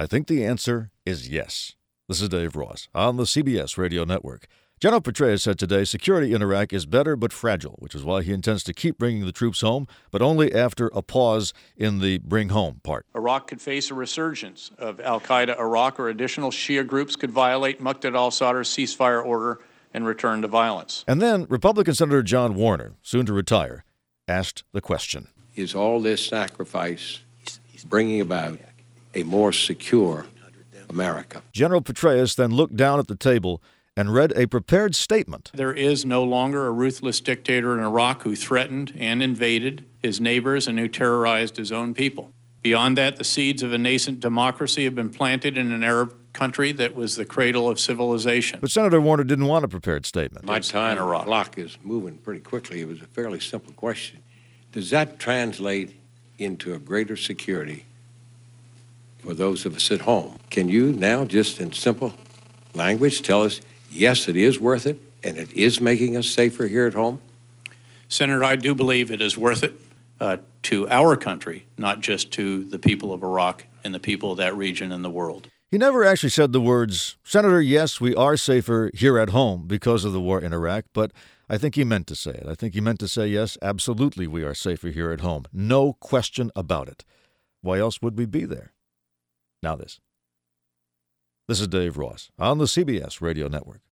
I think the answer is yes. This is Dave Ross on the CBS Radio Network. General Petraeus said today security in Iraq is better but fragile, which is why he intends to keep bringing the troops home, but only after a pause in the bring home part. Iraq could face a resurgence of Al Qaeda Iraq, or additional Shia groups could violate Muqtada al Sadr's ceasefire order and return to violence. And then Republican Senator John Warner, soon to retire, asked the question Is all this sacrifice bringing about a more secure America? General Petraeus then looked down at the table and read a prepared statement. There is no longer a ruthless dictator in Iraq who threatened and invaded his neighbors and who terrorized his own people. Beyond that, the seeds of a nascent democracy have been planted in an Arab country that was the cradle of civilization. But Senator Warner didn't want a prepared statement. My time in clock is moving pretty quickly. It was a fairly simple question. Does that translate into a greater security for those of us at home? Can you now, just in simple language, tell us, yes, it is worth it and it is making us safer here at home? Senator, I do believe it is worth it uh, to our country, not just to the people of Iraq and the people of that region and the world. He never actually said the words, Senator, yes, we are safer here at home because of the war in Iraq, but I think he meant to say it. I think he meant to say, yes, absolutely, we are safer here at home. No question about it. Why else would we be there? Now, this. This is Dave Ross on the CBS Radio Network.